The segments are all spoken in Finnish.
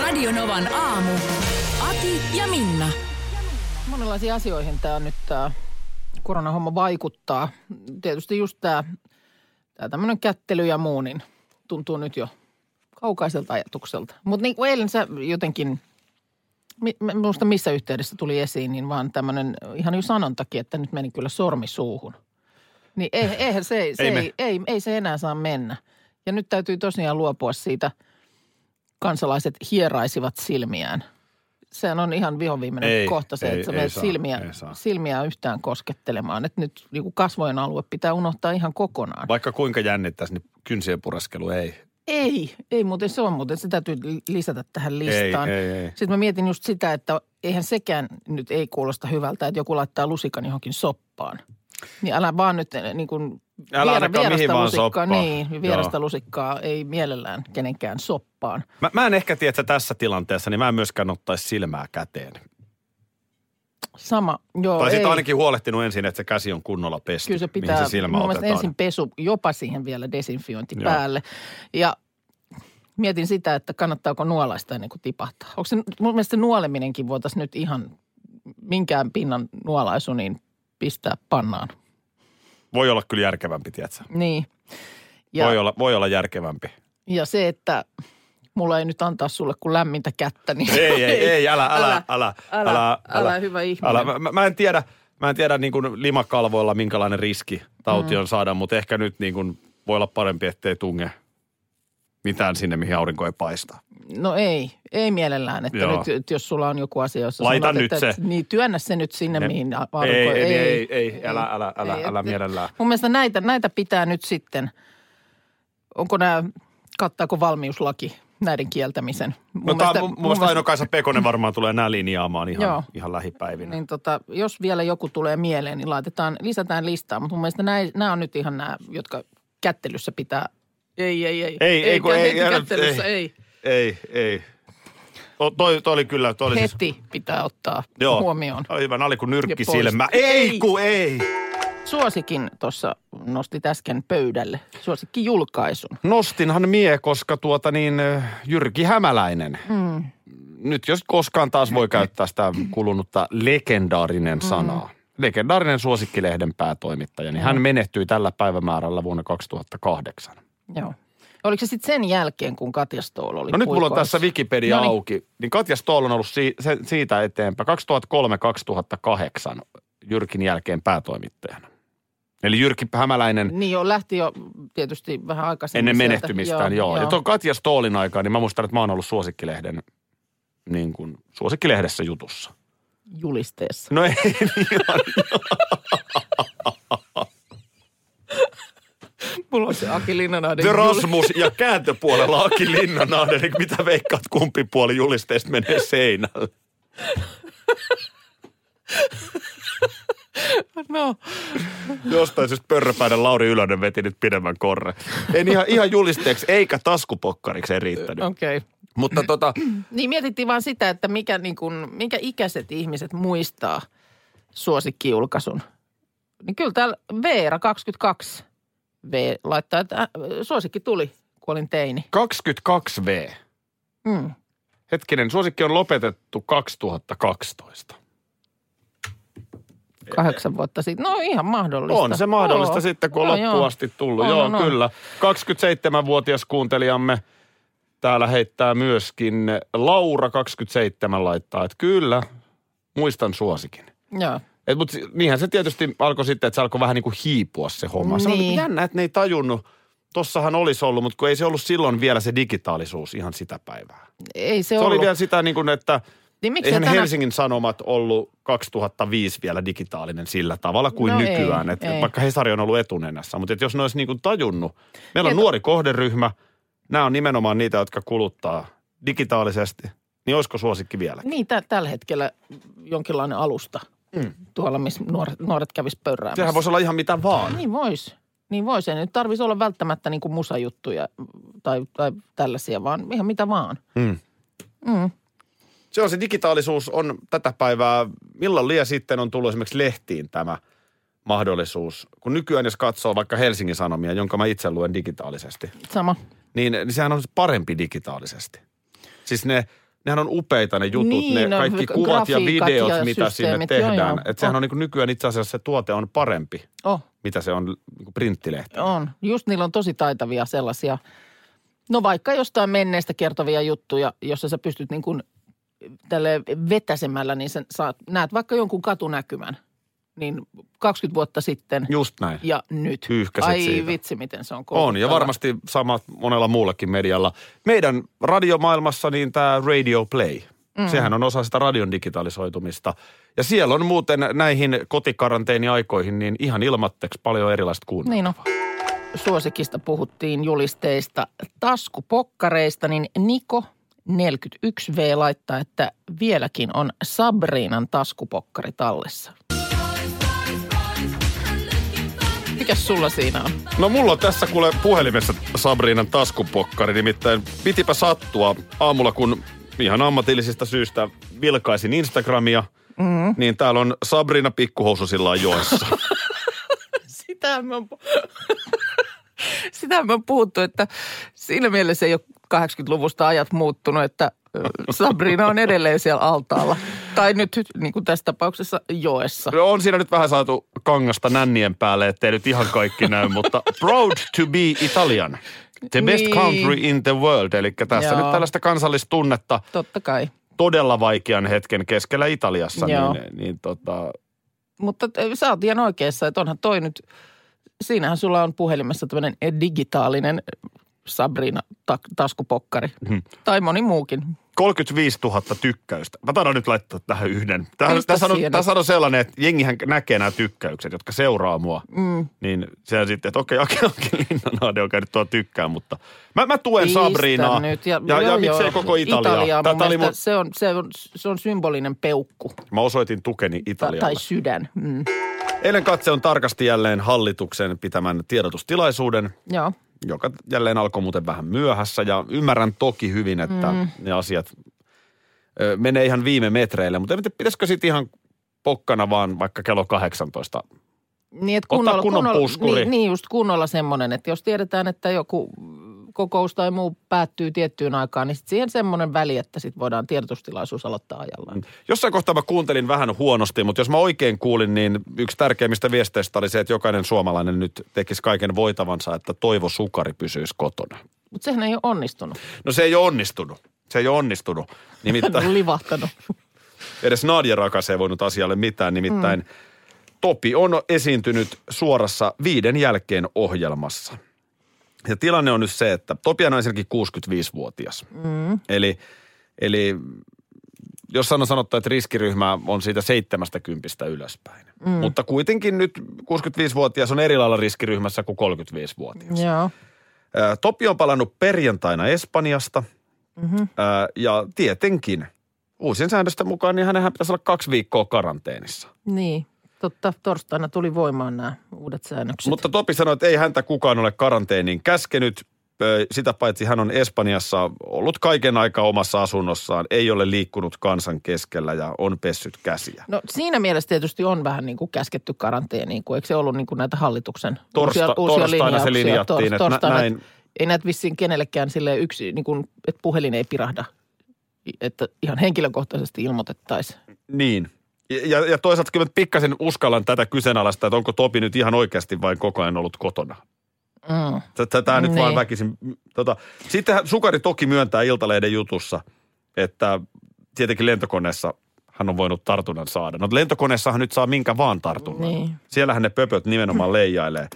Radionovan aamu. Ati ja Minna. Monenlaisiin asioihin tämä nyt tämä koronahomma vaikuttaa. Tietysti just tämä, tämä tämmöinen kättely ja muu, niin tuntuu nyt jo kaukaiselta ajatukselta. Mutta niin kuin eilen sä jotenkin, minusta missä yhteydessä tuli esiin, niin vaan tämmöinen ihan jo sanontakin, että nyt meni kyllä sormi suuhun. Niin ei, eihän se, se Ei ei, ei, ei, ei se enää saa mennä. Ja nyt täytyy tosiaan luopua siitä, kansalaiset hieraisivat silmiään. Sehän on ihan vihoviimeinen Ei, kohta se, ei, että sä ei saa, silmiä, ei saa. silmiä yhtään koskettelemaan. Että nyt niin kasvojen alue pitää unohtaa ihan kokonaan. Vaikka kuinka jännittäisi, niin kynsien pureskelu ei. Ei, ei muuten se on muuten. Se täytyy li- lisätä tähän listaan. ei, ei. Sitten mä mietin just sitä, että eihän sekään nyt ei kuulosta hyvältä, että joku laittaa lusikan johonkin soppaan. Niin älä vaan nyt eh, niin kuin Älä mihin vaan lusikkaa, niin, vierasta Joo. lusikkaa ei mielellään kenenkään soppaan. Mä, mä en ehkä tiedä, että tässä tilanteessa, niin mä en myöskään ottaisi silmää käteen. Sama, joo, tai sitten ainakin huolehtinut ensin, että se käsi on kunnolla pesty, Kyllä se pitää, mihin se silmä mun otetaan. ensin pesu, jopa siihen vielä desinfiointi Joo. päälle. Ja mietin sitä, että kannattaako nuolaista ennen kuin tipahtaa. Onko se, mun mielestä se nuoleminenkin voitaisiin nyt ihan minkään pinnan nuolaisu, niin pistää pannaan. Voi olla kyllä järkevämpi, tiedätkö? Niin. Ja, voi, olla, voi olla järkevämpi. ja se, että mulla ei nyt antaa sulle kuin lämmintä kättä, niin Ei, ei, ei, älä, älä, älä, älä, älä, älä, älä, hyvä ihminen. älä. Mä, mä- mä en tiedä, mä en tiedä niin kuin limakalvoilla minkälainen riski tauti Mm. on saada, mutta ehkä nyt niin kuin voi olla parempi, ettei tunge mitään sinne, mihin aurinko ei paista. No ei, ei mielellään, että Joo. nyt, että jos sulla on joku asia, jossa Laita sanot, nyt että, se. Niin, työnnä se nyt sinne, Ne- mihin Ei, aurinko ei, ei, ei, älä, älä, älä, Ei, älä mielellään. Mun mielestä näitä, näitä pitää nyt sitten, onko nämä, kattaako valmiuslaki näiden kieltämisen? No tää, mun, mun mielestä Aino-Kaisa Pekonen varmaan tulee nämä linjaamaan ihan, Joo. ihan lähipäivinä. Niin tota, jos vielä joku tulee mieleen, niin laitetaan, lisätään listaa. Mutta mun mielestä nämä, nämä on nyt ihan nämä, jotka kättelyssä pitää, ei, ei, ei. Ei, ei, kun ei, ei, ei. ei. Ei, ei. O, toi, toi oli kyllä, toi oli siis, Heti pitää ottaa joo. huomioon. Toi Hyvä, nää oli kuin nyrkki Ja pois. silmä. Ei. Ei, ku ei. Suosikin tuossa nosti äsken pöydälle, suosikki julkaisun. Nostinhan mie, koska tuota niin, Jyrki Hämäläinen. Mm. Nyt jos koskaan taas voi käyttää sitä kulunutta legendaarinen Mm. sanaa. Legendaarinen suosikkilehden päätoimittaja, niin hän menehtyi tällä päivämäärällä vuonna 2008. Joo. Oliko se sitten sen jälkeen, kun Katja Stoll oli No nyt mulla on tässä Wikipedia Noniin. auki. Niin Katja Stoll on ollut si- se, siitä eteenpäin 2003-2008 Jyrkin jälkeen päätoimittajana. Eli Jyrki Hämäläinen Niin jo, lähti jo tietysti vähän aikaisemmin ennen sieltä. menehtymistään, joo. joo. Ja tuon Katja Stoolin aikaan, niin mä muistan, että mä oon ollut suosikkilehden, niin kuin, suosikkilehdessä jutussa. Julisteessa. No ei niin ihan. Mulla on se Aki Linnanaiden The Rasmus ja kääntöpuolella Aki Linnanainen. Niin mitä veikkaat, kumpi puoli julisteesta menee seinälle? No, Jostain syystä pörröpäinen Lauri Ylönen veti nyt pidemmän korre. En ihan, ihan julisteeksi eikä taskupokkariksi ei riittänyt. okei. Okay. Mutta tota, Niin mietittiin vaan sitä, että mikä, niin kun, minkä ikäiset ihmiset muistaa suosikkijulkaisun. Niin kyllä täällä Veera 22 V laittaa, että äh, suosikki tuli, kun olin teini. 22V. Mm. Hetkinen, suosikki on lopetettu 2012. Kahdeksan vuotta sitten. No ihan mahdollista. On se mahdollista Joo. sitten, kun on Joo, loppuun joo. asti tullut. On, Joo, on, on. kyllä. 27-vuotias kuuntelijamme täällä heittää myöskin Laura 27 laittaa, että kyllä, muistan suosikin. Joo. Et, mutta niinhän se tietysti alkoi sitten, että se alkoi vähän niin kuin hiipua se homma. Se on Niin. jännä, että ne ei tajunnut. Tossahan olisi ollut, mutta kun ei se ollut silloin vielä se digitaalisuus ihan sitä päivää. Ei se, Se ollut. oli vielä sitä niin kuin, että niin miksi eihän tänä... Helsingin Sanomat ollut 2005 vielä digitaalinen sillä tavalla kuin No nykyään. ei, että ei. Vaikka Hesari on ollut etunenässä. Mutta että jos ne olisi niin kuin tajunnut. Meillä on Tieto- nuori kohderyhmä. Nämä on nimenomaan niitä, jotka kuluttaa digitaalisesti, niin olisiko suosikki vielä? Niin, tä- tällä hetkellä jonkinlainen alusta mm. tuolla, missä nuoret, nuoret kävis pörräämässä. Sehän voisi olla ihan mitä vaan. Niin vois. Niin vois. Ei nyt tarvitsisi olla välttämättä niin kuin musajuttuja tai, tai tällaisia, vaan ihan mitä vaan. Mm. Mm. Se on se digitaalisuus on tätä päivää. Milloin liian sitten on tullut esimerkiksi lehtiin tämä mahdollisuus? Kun nykyään jos katsoo vaikka Helsingin Sanomia, jonka mä itse luen digitaalisesti, Sama. niin, niin sehän on parempi digitaalisesti. Siis ne, nehän on upeita ne jutut, Niin, ne no, kaikki kuvat ja videot, ja mitä sinne joo, tehdään. joo. Että sehän Oh. on niin nykyään itse asiassa se tuote on parempi, Oh, mitä se on niin printtilehti. on. Just niillä on tosi taitavia sellaisia, no vaikka jostain menneestä kertovia juttuja, jossa sä pystyt niin kuin tälle vetäsemällä, niin sä saat, näet vaikka jonkun katunäkymän, niin 20 vuotta sitten Just näin. ja nyt. Pyyhkäset Ai siitä. vitsi, miten se on On, ja varmasti sama monella muullakin medialla. Meidän radiomaailmassa niin tämä Radio Play, mm. sehän on osa sitä radion digitalisoitumista. Ja siellä on muuten näihin kotikaranteeniaikoihin niin ihan ilmatteeksi paljon erilaista kuunneltavaa. Niin no. Suosikista puhuttiin julisteista taskupokkareista, niin Niko 41V laittaa, että vieläkin on Sabriinan taskupokkari tallessa. Mikäs sulla siinä on? No mulla on tässä kuule puhelimessa Sabriinan taskupokkari, nimittäin pitipä sattua aamulla, kun ihan ammatillisista syistä vilkaisin Instagramia, mm. niin täällä on Sabrina pikkuhoususillaan joessa. Sitä me on, sitä me on puhuttu, että siinä mielessä ei ole 80-luvusta ajat muuttunut, että Sabrina on edelleen siellä altaalla. Tai nyt niin kuin tässä tapauksessa joessa. No on siinä nyt vähän saatu kangasta nännien päälle, ettei nyt ihan kaikki näy, mutta proud to be Italian. The best Niin. country in the world. Eli tässä Joo. nyt tällaista kansallistunnetta Totta kai. todella vaikean hetken keskellä Italiassa. Joo. Niin, niin tota, Mutta sä oot ihan oikeassa, että onhan toi nyt, siinähän sulla on puhelimessa tämmöinen digitaalinen Sabrina ta- taskupokkari. Mhm. Tai moni muukin. 35 000 tykkäystä. Mä taidan nyt laittaa tähän yhden. Tähän, tässä, on, tässä on sellainen, että jengihän näkee nämä tykkäykset, jotka seuraa mua. Mm. Niin se on sitten, että okei, Ake Linnanaade on käynyt tuo tykkään, mutta mä, mä tuen Pistä Sabrinaa. Nyt. Ja, ja, ja miksei koko Italiaa. Italia, Tää- mun mun- se, on, se, on, se on symbolinen peukku. Mä osoitin tukeni Ta- Italialle. tai sydän. Mm. Eilen katse on tarkasti jälleen hallituksen pitämän tiedotustilaisuuden, Joo. Joka jälleen alkoi muuten vähän myöhässä. Ja ymmärrän toki hyvin, että mm. ne asiat ö, menee ihan viime metreille. Mutta en tiedä, pitäisikö sitten ihan pokkana vaan vaikka kello 18 Niin, että Ottaa kunnolla, kunnon kunnolla, puskuri. niin, niin, just kunnolla semmoinen, että jos tiedetään, että joku kokous tai muu päättyy tiettyyn aikaan, niin sit siihen semmoinen väli, että sitten voidaan tiedotustilaisuus aloittaa ajallaan. Jossain kohtaa mä kuuntelin vähän huonosti, mutta jos mä oikein kuulin, niin yksi tärkeimmistä viesteistä oli se, että jokainen suomalainen nyt tekisi kaiken voitavansa, että Toivo Sukari pysyisi kotona. Mutta sehän ei ole onnistunut. No se ei ole onnistunut. Se ei ole onnistunut. Nimittäin on livahtanut. edes Nadia Rakas ei voinut asialle mitään. Nimittäin mm. Topi on esiintynyt suorassa viiden jälkeen ohjelmassa. Ja tilanne on nyt se, että Topi on ensinnäkin 65-vuotias. Mm. Eli, eli jos sanon sanottu, että riskiryhmä on siitä 70 ylöspäin. Mm. Mutta kuitenkin nyt 65-vuotias on eri lailla riskiryhmässä kuin 35-vuotias. Joo. Topi on palannut perjantaina Espanjasta. Mm-hmm. Ja tietenkin uusien säännösten mukaan niin hänenhän pitäisi olla kaksi viikkoa karanteenissa. Niin. Totta, torstaina tuli voimaan nämä uudet säännökset. Mutta Topi sanoi, että ei häntä kukaan ole karanteeniin käskenyt. Sitä paitsi hän on Espanjassa ollut kaiken aikaa omassa asunnossaan, ei ole liikkunut kansan keskellä ja on pessyt käsiä. No siinä mielessä tietysti on vähän niin kuin käsketty karanteeniin, kun eikö se ollut niin kuin näitä hallituksen Torsta- torstaina se linjattiin, että nä- näin- Ei näitä vissiin kenellekään sille yksi, niin kuin, että puhelin ei pirahda, että ihan henkilökohtaisesti ilmoitettaisiin. Niin. Ja, ja- toisaalta kyllä pikkasen uskallan tätä kyseenalaista, että onko Topi nyt ihan oikeasti vain koko ajan ollut kotona. Mm. Tämä nyt Niin. vaan väkisin. Tota. Sitten Sukari toki myöntää Iltalehden jutussa, että tietenkin lentokoneessa hän on voinut tartunnan saada. No lentokoneessahan nyt saa minkä vaan tartunnan. Niin. Siellähän ne pöpöt nimenomaan leijailee.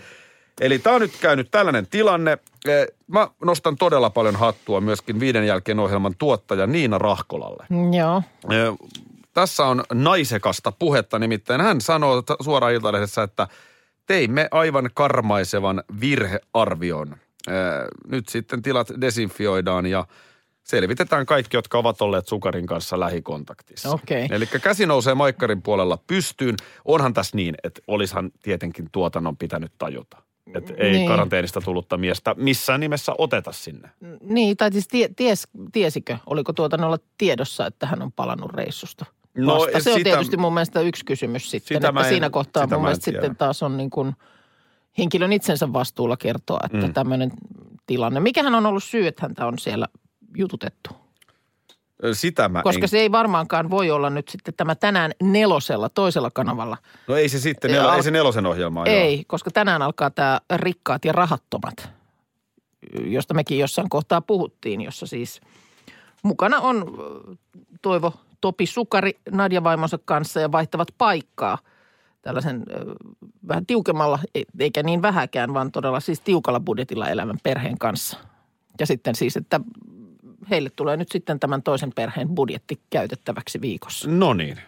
Eli tämä on nyt käynyt tällainen tilanne. Eh, Mä nostan todella paljon hattua myöskin viiden jälkeen ohjelman tuottaja Niina Rahkolalle. Joo. Tässä on naisekasta puhetta, nimittäin hän sanoo suoraan Iltalehdessä, että teimme aivan karmaisevan virhearvion. Nyt sitten tilat desinfioidaan ja selvitetään kaikki, jotka ovat olleet sukarin kanssa lähikontaktissa. Okei. Eli käsi nousee maikkarin puolella pystyyn. Onhan tässä niin, että olisihan tietenkin tuotannon pitänyt tajuta. Että ei Niin. karanteenista tullutta miestä missään nimessä oteta sinne. Niin, tai siis tie, ties, tiesikö, oliko tuotannolla tiedossa, että hän on palannut reissusta? No, Vasta. Se on sitä- tietysti mun mielestä yksi kysymys sitten, Sitä että en- siinä kohtaa mun mielestä tiedä. sitten taas on niin kuin henkilön itsensä vastuulla kertoa, että mm. tämmöinen tilanne. Mikähän on ollut syy, että häntä on siellä jututettu? Sitä mä Koska en... se ei varmaankaan voi olla nyt sitten tämä tänään nelosella toisella kanavalla. No ei se sitten, nel... al- ei se nelosen ohjelmaa. joo. Ei, koska tänään alkaa tämä rikkaat ja rahattomat, josta mekin jossain kohtaa puhuttiin, jossa siis mukana on Toivo Topi Sukari Nadja vaimonsa kanssa ja vaihtavat paikkaa tällaisen vähän tiukemmalla, e- eikä niin vähäkään, vaan todella siis tiukalla budjetilla elävän perheen kanssa. Ja sitten siis, että heille tulee nyt sitten tämän toisen perheen budjetti käytettäväksi viikossa. No niin.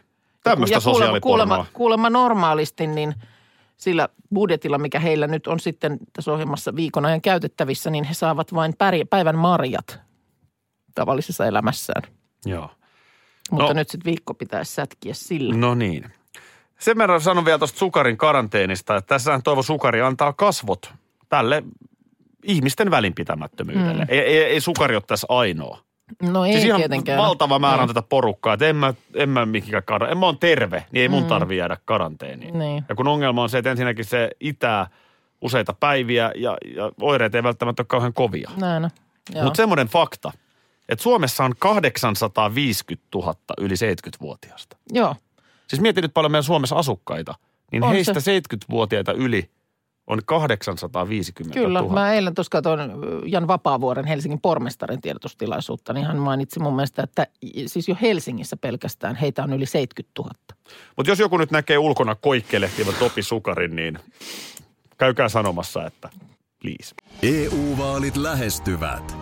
Tämmöistä Ja kuulemma, kuulemma, kuulemma normaalisti, niin sillä budjetilla, mikä heillä nyt on sitten tässä ohjelmassa viikon ajan käytettävissä, niin he saavat vain päivän marjat tavallisessa elämässään. Joo. Mutta No. nyt sitten viikko pitäisi sätkiä sillä. No niin. Sen verran sanon vielä tuosta Sukarin karanteenista, että tässähän Toivo Sukari antaa kasvot tälle ihmisten välinpitämättömyydelle. Mm. Ei, ei, ei Sukari ole tässä ainoa. No ei siis ihan tietenkään. valtava määrä No. tätä porukkaa, että en mä, en mä mikään kar- en mä oon terve, niin ei mun mm. tarvi jäädä karanteeniin. Niin. Ja kun ongelma on se, että ensinnäkin se itää useita päiviä ja, ja oireet ei välttämättä ole kauhean kovia. Näin. Mutta semmoinen fakta, että Suomessa on 850 000 yli 70-vuotiaasta. Joo. Siis mieti nyt paljon meidän Suomessa asukkaita, niin On heistä se. 70-vuotiaita yli on 850 Kyllä, 000. mä eilen tuossa katsoin Jan Vapaavuoren Helsingin pormestarin tiedotustilaisuutta, niin hän mainitsi mun mielestä, että siis jo Helsingissä pelkästään heitä on yli 70 000. Mutta jos joku nyt näkee ulkona koikkelehtivän Topi Sukarin, niin käykää sanomassa, että please. EU-vaalit lähestyvät.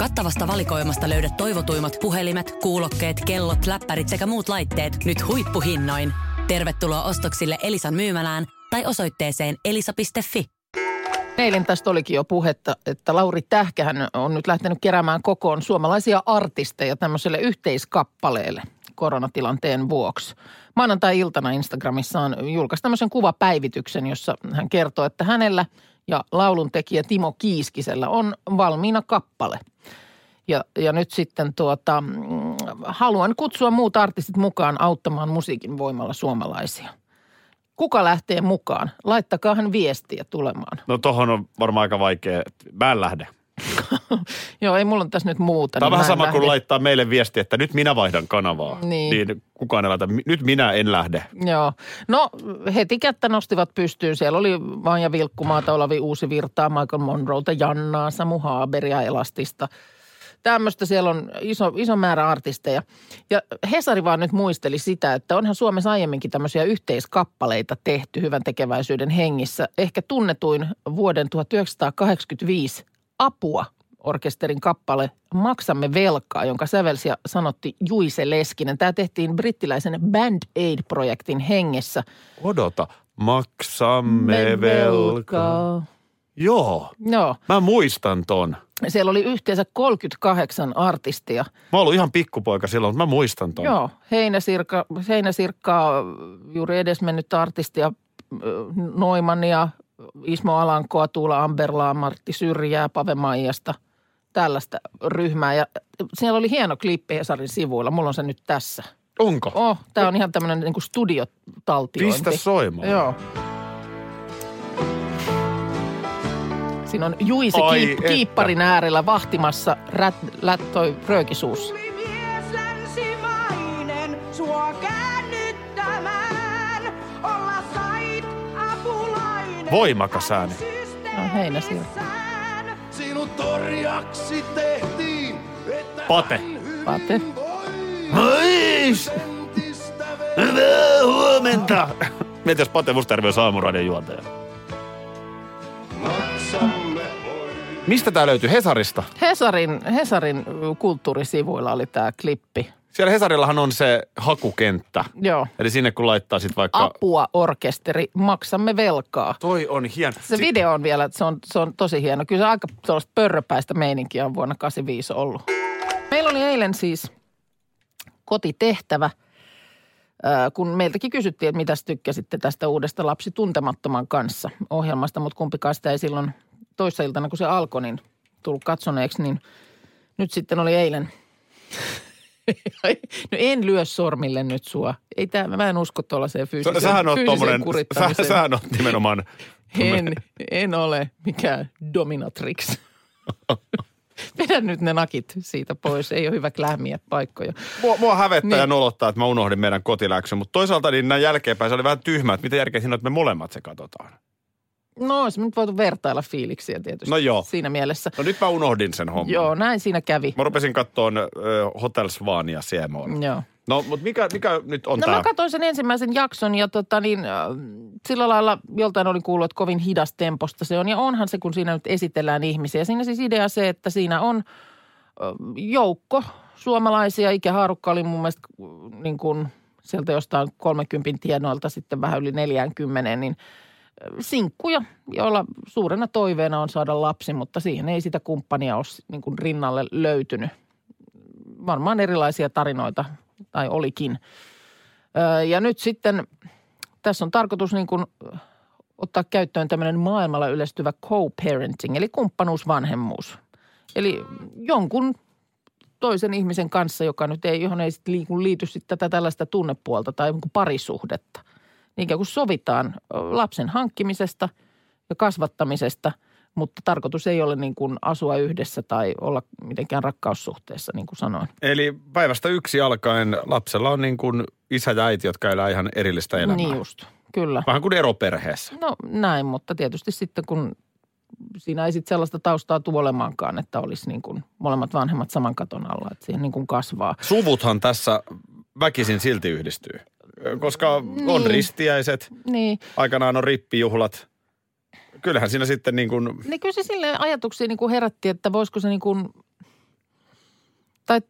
Kattavasta valikoimasta löydät toivotuimmat puhelimet, kuulokkeet, kellot, läppärit sekä muut laitteet nyt huippuhinnoin. Tervetuloa ostoksille Elisan myymälään tai osoitteeseen elisa.fi. Eilen tästä olikin jo puhetta, että Lauri Tähkähän on nyt lähtenyt keräämään kokoon suomalaisia artisteja tämmöiselle yhteiskappaleelle koronatilanteen vuoksi. Maanantai-iltana Instagramissaan julkaisi tämmöisen kuvapäivityksen, jossa hän kertoo, että hänellä ja lauluntekijä Timo Kiiskisellä on valmiina kappale. Ja, ja nyt sitten tuota, mm, haluan kutsua muut artistit mukaan auttamaan musiikin voimalla suomalaisia. Kuka lähtee mukaan? Laittakaa hän viestiä tulemaan. No tohon on varmaan aika vaikea. Mä en lähde. Joo, ei mulla on tässä nyt muuta. Tämä on niin vähän sama kuin laittaa meille viesti, että nyt minä vaihdan kanavaa. Niin. niin kukaan ei laita, nyt minä en lähde. Joo. No heti kättä nostivat pystyyn. Siellä oli Vanja Vilkkumaata, Olavi Uusi Virtaa, Michael Monroeta, Jannaa, Samu Haaberia, Elastista. Tämmöistä siellä on iso, iso määrä artisteja. Ja Hesari vaan nyt muisteli sitä, että onhan Suomessa aiemminkin tämmöisiä yhteiskappaleita tehty hyvän tekeväisyyden hengissä. Ehkä tunnetuin vuoden 1985 Apua orkesterin kappale Maksamme velkaa, jonka sävelsi ja sanotti Juise Leskinen. Tämä tehtiin brittiläisen Band Aid-projektin hengessä. Odota, maksamme velkaa. Joo, Joo, mä muistan ton. Siellä oli yhteensä 38 artistia. Mä oon ihan pikkupoika silloin, mutta mä muistan ton. Joo, Heinäsirkka, Heinäsirkkaa, juuri edesmennyt artistia, Noimania, Ismo Alankoa, Tuula Amberlaa, Martti Syrjää, Pave Maijasta, tällaista ryhmää. Ja siellä oli hieno klippi Hesarin sivuilla, mulla on se nyt tässä. Onko? Oh, tämä on ihan tämmöinen niin studiotaltiointi. Pistä soimaan. Joo. Siinä on Juisi Ai kiip, että. kiipparin äärellä vahtimassa rät, lät, toi apulainen. Voimakas ääni. No, heinä siellä. Sinut orjaksi tehtiin, että Pate. Pate. Hyvää huomenta. Mietin, jos Pate Mustajärvi on saamuradion juontaja. Mistä tää löytyy? Hesarista. Hesarin, Hesarin kulttuurisivuilla oli tämä klippi. Siellä Hesarillahan on se hakukenttä. Joo. Eli sinne kun laittaa sitten vaikka... Apua orkesteri, maksamme velkaa. Toi on hieno. Se video on vielä, se on, se on tosi hieno. Kyllä se aika tuollaista pörröpäistä meininkiä on vuonna 85 ollut. Meillä oli eilen siis kotitehtävä, ää, kun meiltäkin kysyttiin, että mitä tykkäsitte tästä uudesta Lapsi tuntemattoman kanssa ohjelmasta, mutta kumpikaan sitä ei silloin toissa iltana, kun se alkoi, niin tullut katsoneeksi, niin nyt sitten oli eilen. no en lyö sormille nyt sua. Ei tää, mä en usko tuollaiseen fyysiseen, Sä, sähän oot fyysiseen tommonen, sä, sähän oot nimenomaan... En, en ole mikään dominatrix. Vedä nyt ne nakit siitä pois. Ei ole hyvä klähmiä paikkoja. Mua, mua hävettää Niin. ja nolottaa, että mä unohdin meidän kotiläksyn, mutta toisaalta niin näin jälkeenpäin se oli vähän tyhmä, että mitä järkeä siinä on, että me molemmat se katsotaan. No, olisi nyt voitu vertailla fiiliksiä tietysti. No joo. Siinä mielessä. No nyt mä unohdin sen homman. Joo, näin siinä kävi. Mä rupesin kattoon äh, Hotel Svania Siemoon. Joo. No, mutta mikä, mikä nyt on No tää? mä katsoin sen ensimmäisen jakson ja tota niin, äh, sillä lailla joltain olin kuullut, että kovin hidas temposta se on. Ja onhan se, kun siinä nyt esitellään ihmisiä. Siinä siis idea se, että siinä on äh, joukko suomalaisia. Ikähaarukka oli mun mielestä äh, niin kuin sieltä jostain 30 tienoilta sitten vähän yli 40, niin sinkkuja, joilla suurena toiveena on saada lapsi, mutta siihen ei sitä kumppania ole niin kuin rinnalle löytynyt. Varmaan erilaisia tarinoita, tai olikin. Ja nyt sitten tässä on tarkoitus niin kuin ottaa käyttöön tämmöinen maailmalla yleistyvä co-parenting, eli kumppanuusvanhemmuus. Eli jonkun toisen ihmisen kanssa, joka nyt ei, johon ei liiku, liity tätä tällaista tunnepuolta tai parisuhdetta. Niin ikään kuin sovitaan lapsen hankkimisesta ja kasvattamisesta, mutta tarkoitus ei ole niin kuin asua yhdessä tai olla mitenkään rakkaussuhteessa, niin kuin sanoin. Eli päivästä yksi alkaen lapsella on niin kuin isä ja äiti, jotka elää ihan erillistä elämää. Niin just, kyllä. Vähän kuin eroperheessä. No näin, mutta tietysti sitten kun siinä ei sitten sellaista taustaa tule olemaankaan, että olisi niin kuin molemmat vanhemmat saman katon alla, että siihen niin kuin kasvaa. Suvuthan tässä väkisin silti yhdistyy. Koska on Niin. ristiäiset, Niin, aikanaan on rippijuhlat. Kyllähän siinä sitten niin kuin, niin kyllä se silleen ajatuksia niin kuin herätti, että voisiko se niin kuin, tai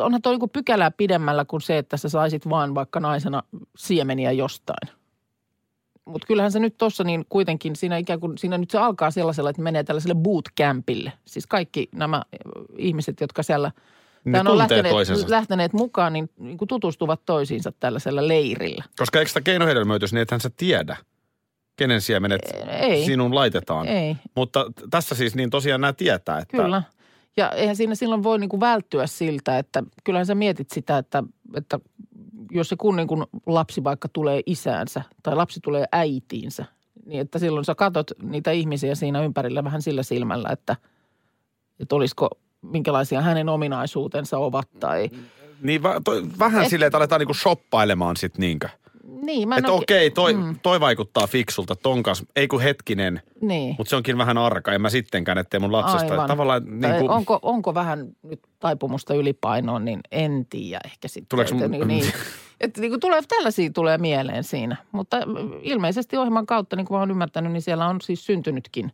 onhan tuo niin kuin pykälää pidemmällä kuin se, että sä saisit vaan vaikka naisena siemeniä jostain. Mutta kyllähän se nyt tuossa niin kuitenkin, siinä ikään kuin, siinä nyt se alkaa sellaisella, että menee tällaiselle bootcampille. Siis kaikki nämä ihmiset, jotka siellä Ne tuntee lähteneet, toisensa. lähteneet mukaan, niin, niin kuin tutustuvat toisiinsa tällaisella leirillä. koska eikö sitä keinohedelmöitys niin, ethän sä tiedä, kenen siemenet Ei. sinun laitetaan. Ei. Mutta tässä siis niin tosiaan nämä tietää, että Kyllä. Ja eihän siinä silloin voi niin kuin välttyä siltä, että kyllähän sä mietit sitä, että, että jos se kun niin kuin lapsi vaikka tulee isäänsä tai lapsi tulee äitiinsä, niin että silloin sä katot niitä ihmisiä siinä ympärillä vähän sillä silmällä, että, että olisiko, minkälaisia hänen ominaisuutensa ovat tai niin va- to, vähän Et- silleen, että aletaan niinku shoppailemaan sit niinkö. niin. Mä en Että okei, toi, mm. toi vaikuttaa fiksulta, ton kanssa, ei kun hetkinen, Niin. mutta se onkin vähän arka, en mä sittenkään, ettei mun lapsesta. Aivan. Tavallaan niin kuin, onko, onko vähän nyt taipumusta ylipainoon, niin en tiedä ehkä sitten. Tuleeko mun- niin, niin, että niin kuin tulee, tällaisia tulee mieleen siinä. Mutta ilmeisesti ohjelman kautta, niin kuin mä oon ymmärtänyt, niin siellä on siis syntynytkin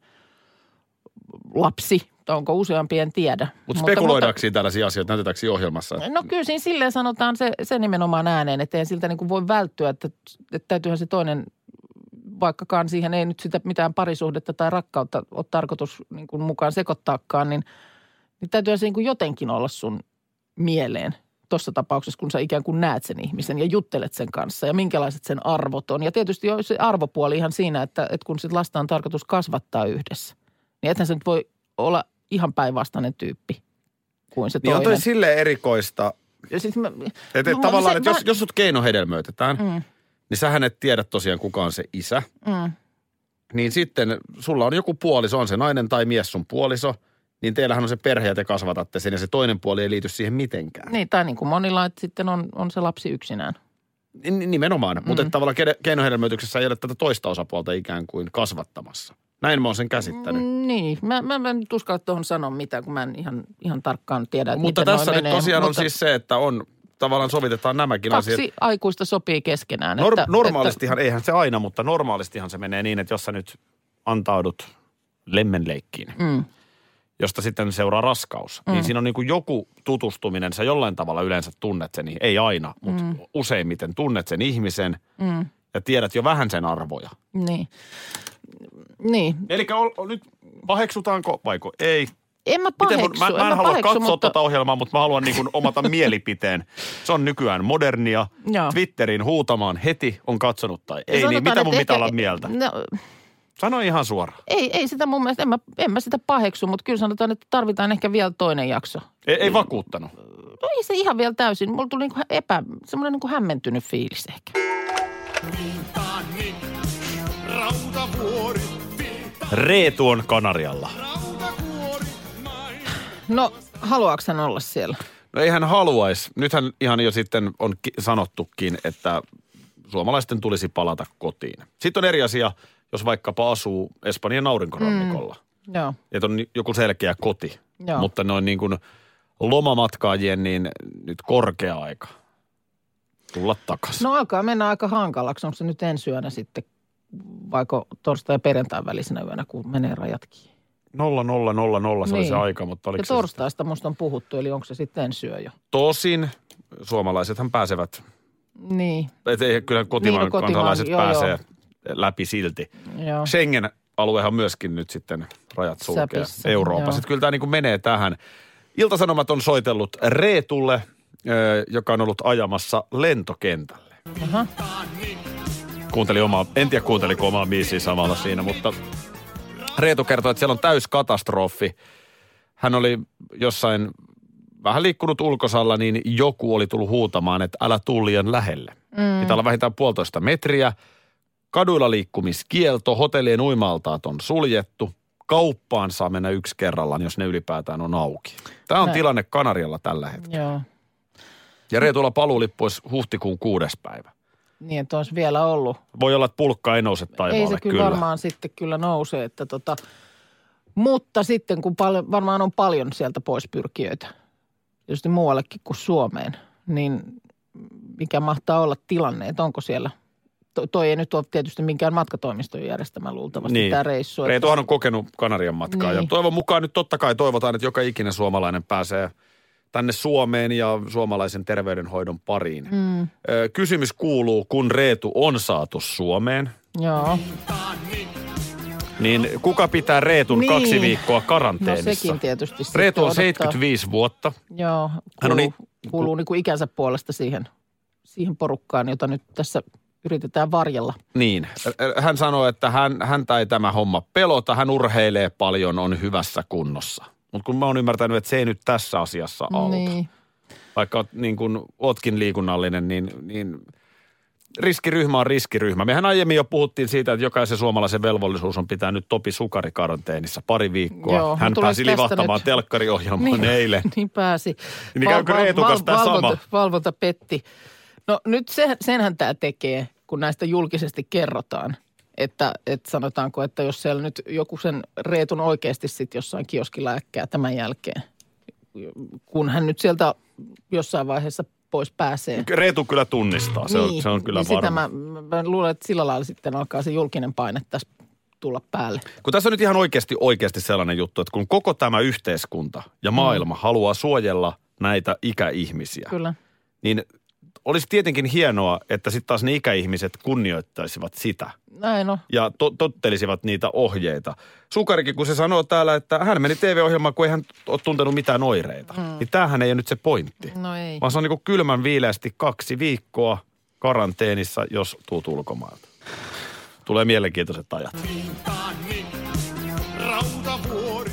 lapsi. Tai onko useampi, en tiedä. mutta spekuloidaanko siinä tällaisia asioita, näytetäänkö ohjelmassa? No kyllä siinä silleen sanotaan se, se nimenomaan ääneen, että ei siltä niin kuin voi välttyä, että, että täytyyhän se toinen, vaikkakaan siihen ei nyt sitä mitään parisuhdetta tai rakkautta ole tarkoitus niin kuin mukaan sekoittaakaan, niin, niin täytyyhän se niin kuin jotenkin olla sun mieleen tuossa tapauksessa, kun sä ikään kuin näet sen ihmisen ja juttelet sen kanssa ja minkälaiset sen arvot on. Ja tietysti jo se arvopuoli ihan siinä, että, että kun sit lasta on tarkoitus kasvattaa yhdessä, niin ethän se nyt voi olla ihan päinvastainen tyyppi kuin se Niin on toinen. toi silleen erikoista, Ja sit mä, et No, tavallaan, se- että jos, mä- jos sut keinohedelmöitetään, Mm. niin sähän et tiedä tosiaan kuka on se isä. Mm. niin sitten sulla on joku puoliso, on se nainen tai mies sun puoliso, niin teillähän on se perhe ja te kasvatatte sen ja se toinen puoli ei liity siihen mitenkään. Niin, tai niin kuin monilla, että sitten on, on se lapsi yksinään. Nimenomaan, mm. mutta tavallaan ke- keinohedelmöityksessä ei ole tätä toista osapuolta ikään kuin kasvattamassa. Näin mä oon sen käsittänyt. Mm, niin, mä, mä, mä en uskalla tuohon sanoa mitään, kun mä en ihan, ihan tarkkaan tiedä, että mutta miten tässä nyt menee. tosiaan on Mutta siis se, että on tavallaan sovitetaan nämäkin Kaksi asiat. aikuista sopii keskenään. Nor- että, normaalistihan, eihän se aina, mutta normaalistihan se menee niin, että jos sä nyt antaudut lemmenleikkiin, Mm. josta sitten seuraa raskaus, mm. niin siinä on niin kuin joku tutustuminen, sä jollain tavalla yleensä tunnet sen, ei aina, mutta mm. useimmiten tunnet sen ihmisen Mm. ja tiedät jo vähän sen arvoja. Että, niin. Niin. Eli nyt paheksutaanko vaiko ei? En mä Miten paheksu. mun, mä, mä en halua paheksu, katsoa mutta... tätä ohjelmaa, mutta mä haluan niin kuin omata mielipiteen. Se on nykyään modernia. Joo. Twitteriin huutamaan heti, on katsonut tai ei, Sanotaan, niin mitä mun pitää ehkä- olla mieltä? No, Sano ihan suoraan. ei, ei sitä mun mielestä, en mä, en mä sitä paheksu, mutta kyllä sanotaan, että tarvitaan ehkä vielä toinen jakso. Ei, ei vakuuttanut. No ei se ihan vielä täysin. Mulla tuli niinku epä, semmoinen niinku hämmentynyt fiilis ehkä. Rautavuori, Reetu on Kanarialla. No, haluaako hän olla siellä? No ei hän haluaisi. Nythän ihan jo sitten on ki- sanottukin, että suomalaisten tulisi palata kotiin. Sitten on eri asia, jos vaikkapa asuu Espanjan aurinkorannikolla. Mm. Joo. Että on joku selkeä koti. Joo. Mutta noin niin kuin lomamatkaajien niin nyt korkea aika tulla takaisin. No alkaa mennä aika hankalaksi. Onko se nyt ensi yönä sitten, vaiko torstai- ja perjantain välisenä yönä, kun menee nolla, nolla, nolla, se oli Niin. se aika, mutta oliko Ja se sitten- torstaista musta on puhuttu, eli onko se sitten ensi yö jo? Tosin suomalaisethan pääsevät, Niin, et ei, kyllä kotimaan, Niin, no kotimaan, kansalaiset joo, pääsee joo. läpi silti. joo. Schengen-aluehan myöskin nyt sitten rajat sulkee Säpissä, Euroopassa. joo. Sitten kyllä tämä niin kuin menee tähän. Iltasanomat on soitellut Reetulle, joka on ollut ajamassa lentokentälle. Aha. Kuunteli omaa, en tiedä kuunteliko omaa biisiä samalla siinä, mutta Reetu kertoi, että siellä on täys katastrofi. Hän oli jossain vähän liikkunut ulkosalla, niin joku oli tullut huutamaan, että älä tuu liian lähelle. Mm. Pitää olla vähintään puolitoista metriä. Kaduilla liikkumiskielto, hotellien uimaltaat on suljettu. Kauppaan saa mennä yksi kerrallaan, jos ne ylipäätään on auki. Tämä on Näin. tilanne Kanarialla tällä hetkellä. Joo. Ja Reetulla paluulippu olisi huhtikuun kuudes päivä. Niin, että olisi vielä ollut. Voi olla, että pulkka ei nouse taivaalle. Ei se kyllä, varmaan sitten kyllä nouse, että tota, mutta sitten kun paljon, varmaan on paljon sieltä pois pyrkijöitä, tietysti muuallekin kuin Suomeen, niin mikä mahtaa olla tilanne, että onko siellä, to, toi ei nyt ole tietysti minkään matkatoimiston järjestämä luultavasti niin. tämä reissu. että- Reetuhan on kokenut Kanarian matkaa Niin. ja toivon mukaan nyt totta kai toivotaan, että joka ikinen suomalainen pääsee tänne Suomeen ja suomalaisen terveydenhoidon pariin. Mm. Kysymys kuuluu, kun Reetu on saatu Suomeen, Joo, niin kuka pitää Reetun Niin. kaksi viikkoa no karanteenissa? sekin tietysti. Reetu on odottaa. 75 vuotta. Joo, Hän kuuluu, on niin- kuuluu niin kuin ikänsä puolesta siihen, siihen porukkaan, jota nyt tässä yritetään varjella. Niin. Hän sanoi, että hän, häntä ei tämä homma pelota. Hän urheilee paljon, on hyvässä kunnossa. Mutta kun mä oon ymmärtänyt, että se ei nyt tässä asiassa auta. Niin. vaikka niin kuin, ootkin liikunnallinen, niin, niin riskiryhmä on riskiryhmä. Mehän aiemmin jo puhuttiin siitä, että jokaisen suomalaisen velvollisuus on pitää nyt Topi Sukari karanteenissa pari viikkoa. Joo, Hän pääsi livahtamaan nyt- telkkariohjelmaan eilen. Niin pääsi. Niin käykö Reetu kanssa tää valvonta, sama? valvonta petti. No nyt se, senhän tämä tekee, kun näistä julkisesti kerrotaan. Että, että sanotaanko, että jos siellä nyt joku sen Reetun oikeasti sitten jossain kioskilla äkkää tämän jälkeen, kun hän nyt sieltä jossain vaiheessa pois pääsee. Reetu kyllä tunnistaa, se, on, se on kyllä niin sitä varma. mä, mä luulen, että sillä lailla sitten alkaa se julkinen paine tässä tulla päälle. Kun tässä on nyt ihan oikeasti oikeasti sellainen juttu, että kun koko tämä yhteiskunta ja maailma mm. haluaa suojella näitä ikäihmisiä, Kyllä. niin olisi tietenkin hienoa, että sitten taas ne ikäihmiset kunnioittaisivat sitä Näin on. ja to- tottelisivat niitä ohjeita. Sukarikin, kun se sanoo täällä, että hän meni TV-ohjelmaan, kun ei hän ole tuntenut mitään oireita. Mm. Niin tämähän ei ole nyt se pointti. No ei. Vaan se on niin kuin kylmän viileästi kaksi viikkoa karanteenissa, jos tuut ulkomailta. Tulee mielenkiintoiset ajat. Rautavuori.